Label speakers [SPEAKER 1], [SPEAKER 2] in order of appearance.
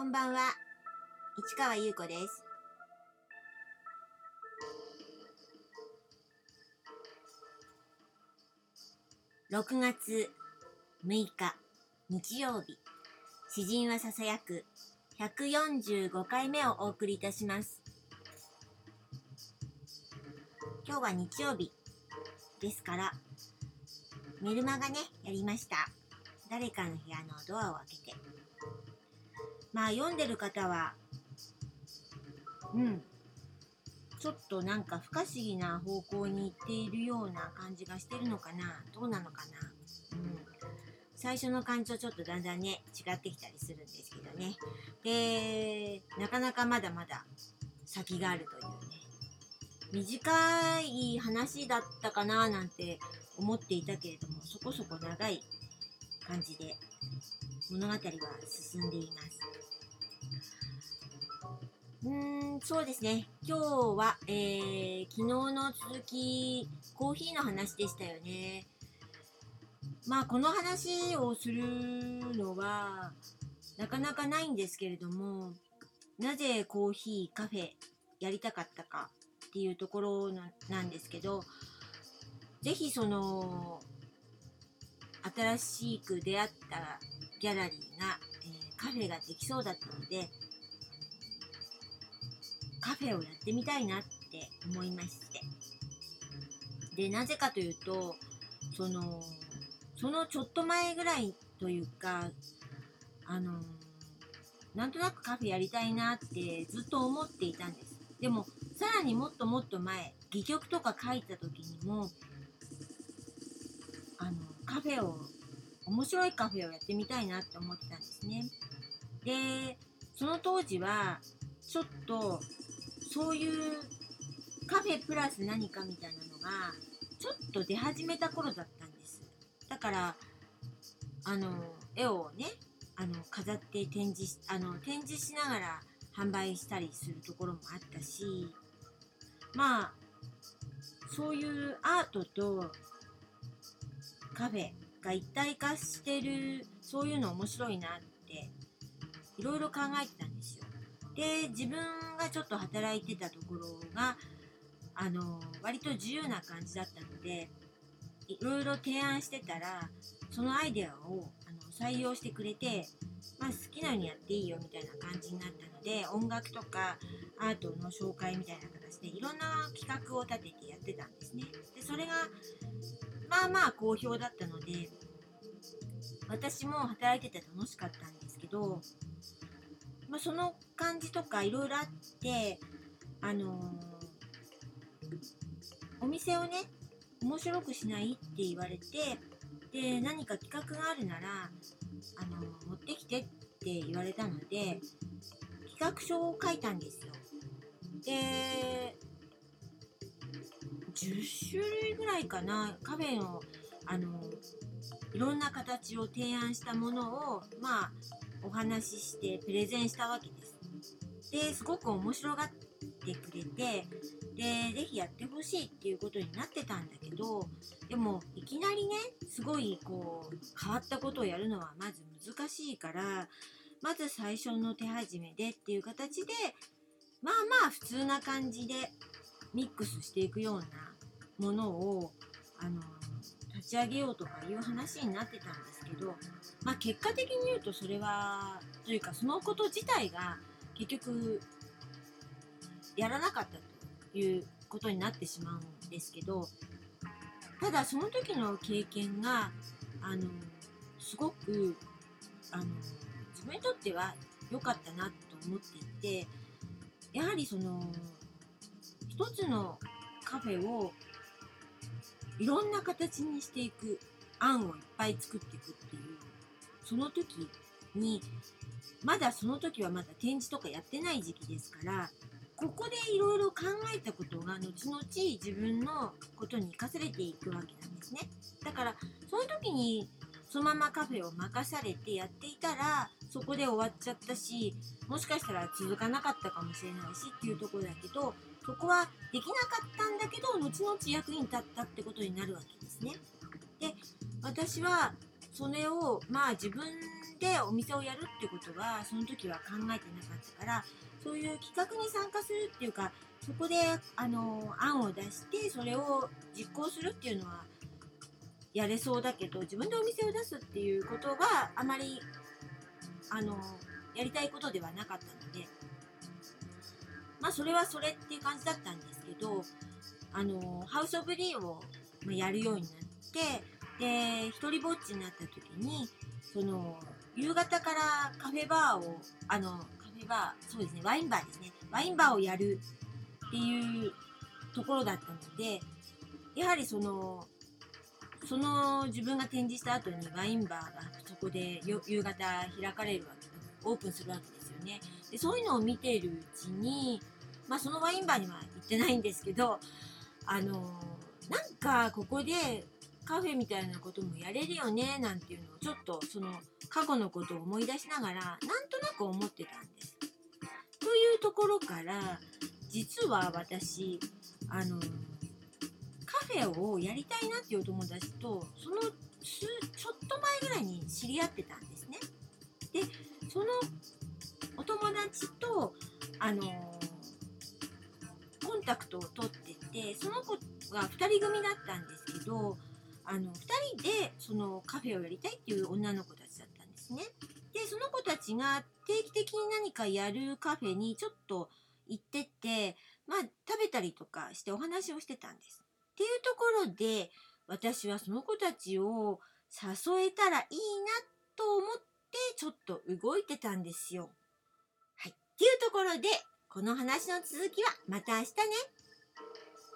[SPEAKER 1] こんばんは、市川優子です。6月6日日曜日、詩人はささやく145回目をお送りいたします。今日は日曜日ですから、メルマガね、やりました。誰かの部屋のドアを開けて。まあ読んでる方は、うん、ちょっとなんか不可思議な方向に行っているような感じがしてるのかなどうなのかなうん。最初の感じとちょっとだんだんね、違ってきたりするんですけどね。で、なかなかまだまだ先があるというね。短い話だったかななんて思っていたけれども、そこそこ長い感じで物語は進んでいます。うーん、そうですね。今日は、えー、昨日の続き、コーヒーの話でしたよね。まあ、この話をするのは、なかなかないんですけれども、なぜコーヒー、カフェやりたかったかっていうところなんですけど、ぜひその、新しく出会ったギャラリーが、えーカフェができそうだったので、カフェをやってみたいなって思いまして。で、なぜかというと、その、そのちょっと前ぐらいというか、あの、なんとなくカフェやりたいなってずっと思っていたんです。でも、さらにもっともっと前、戯曲とか書いた時にも、あの、カフェを、面白いカフェをやってみたいなって思ってたんですね。で、その当時は、ちょっと、そういうカフェプラス何かみたいなのが、ちょっと出始めた頃だったんです。だから、あの、絵をね、あの、飾って展示、あの、展示しながら販売したりするところもあったし、まあ、そういうアートとカフェが一体化してる、そういうの面白いなって、いろいろ考えてたんですよ。で、自分がちょっと働いてたところが、あの、割と自由な感じだったので、いろいろ提案してたら、そのアイデアをあの採用してくれて、まあ、好きなようにやっていいよみたいな感じになったので、音楽とかアートの紹介みたいな形でいろんな企画を立ててやってたんですね。で、それが、まあまあ好評だったので、私も働いてて楽しかったんですけど、まあ、その感じとかいろいろあって、あのーお店をね、面白くしないって言われて、で、何か企画があるなら、あのー持ってきてって言われたので、企画書を書いたんですよ。で、10種類ぐらいかな、カフェの、あのいろんな形を提案したものを、まあ、お話ししてプレゼンしたわけです。で、すごく面白がってくれて、で、ぜひやってほしいっていうことになってたんだけど、でも、いきなりね、すごい、こう、変わったことをやるのはまず難しいから、まず最初の手始めでっていう形で、まあまあ普通な感じでミックスしていくようなものを、あの、立ち上げようとかいう話になってたんですけど、まあ結果的に言うとそれは、というかそのこと自体が結局やらなかったということになってしまうんですけど、ただその時の経験が、あの、すごく、あの、自分にとっては良かったなと思っていて、やはりその、一つのカフェをいろんな形にしていく案をいっぱい作っていくっていうその時にまだその時はまだ展示とかやってない時期ですからここでいろいろ考えたことが後々自分のことに生かされていくわけなんですね。だからその時にそのままカフェを任されてやっていたらそこで終わっちゃったしもしかしたら続かなかったかもしれないしっていうところだけどそこはできなかったんだけど後々役に立ったってことになるわけですね。で私はそれをまあ自分でお店をやるってことはその時は考えてなかったからそういう企画に参加するっていうかそこであの案を出してそれを実行するっていうのはやれそうだけど自分でお店を出すっていうことはあまりあのやりたいことではなかったのでまあそれはそれっていう感じだったんですけどあのハウス・オブ・リーをやるようになってで一人ぼっちになった時にその夕方からカフェバーをあのカフェバーそうですねワインバーですね。ワインバーをやるっていうところだったのでやはりそのその自分が展示した後にワインバーがそこで夕方開かれるわけオープンするわけですよねでそういうのを見ているうちにまあそのワインバーには行ってないんですけどあのなんかここでカフェみたいなこともやれるよねなんていうのをちょっとその過去のことを思い出しながらなんとなく思ってたんです。というところから実は私あのカフェをやりたいなっていうお友達とそのちょっと前ぐらいに知り合ってたんですね。でそのお友達とあのコンタクトを取っててその子が2人組だったんですけどあの2人でそのカフェをやりたいっていう女の子たちだったんですね。でその子たちが定期的に何かやるカフェにちょっと行っててまあ食べたりとかしてお話をしてたんです。っていうところで私はその子たちを誘えたらいいなと思ってちょっと動いてたんですよ。ていうところでこの話の続きはまた明日ね。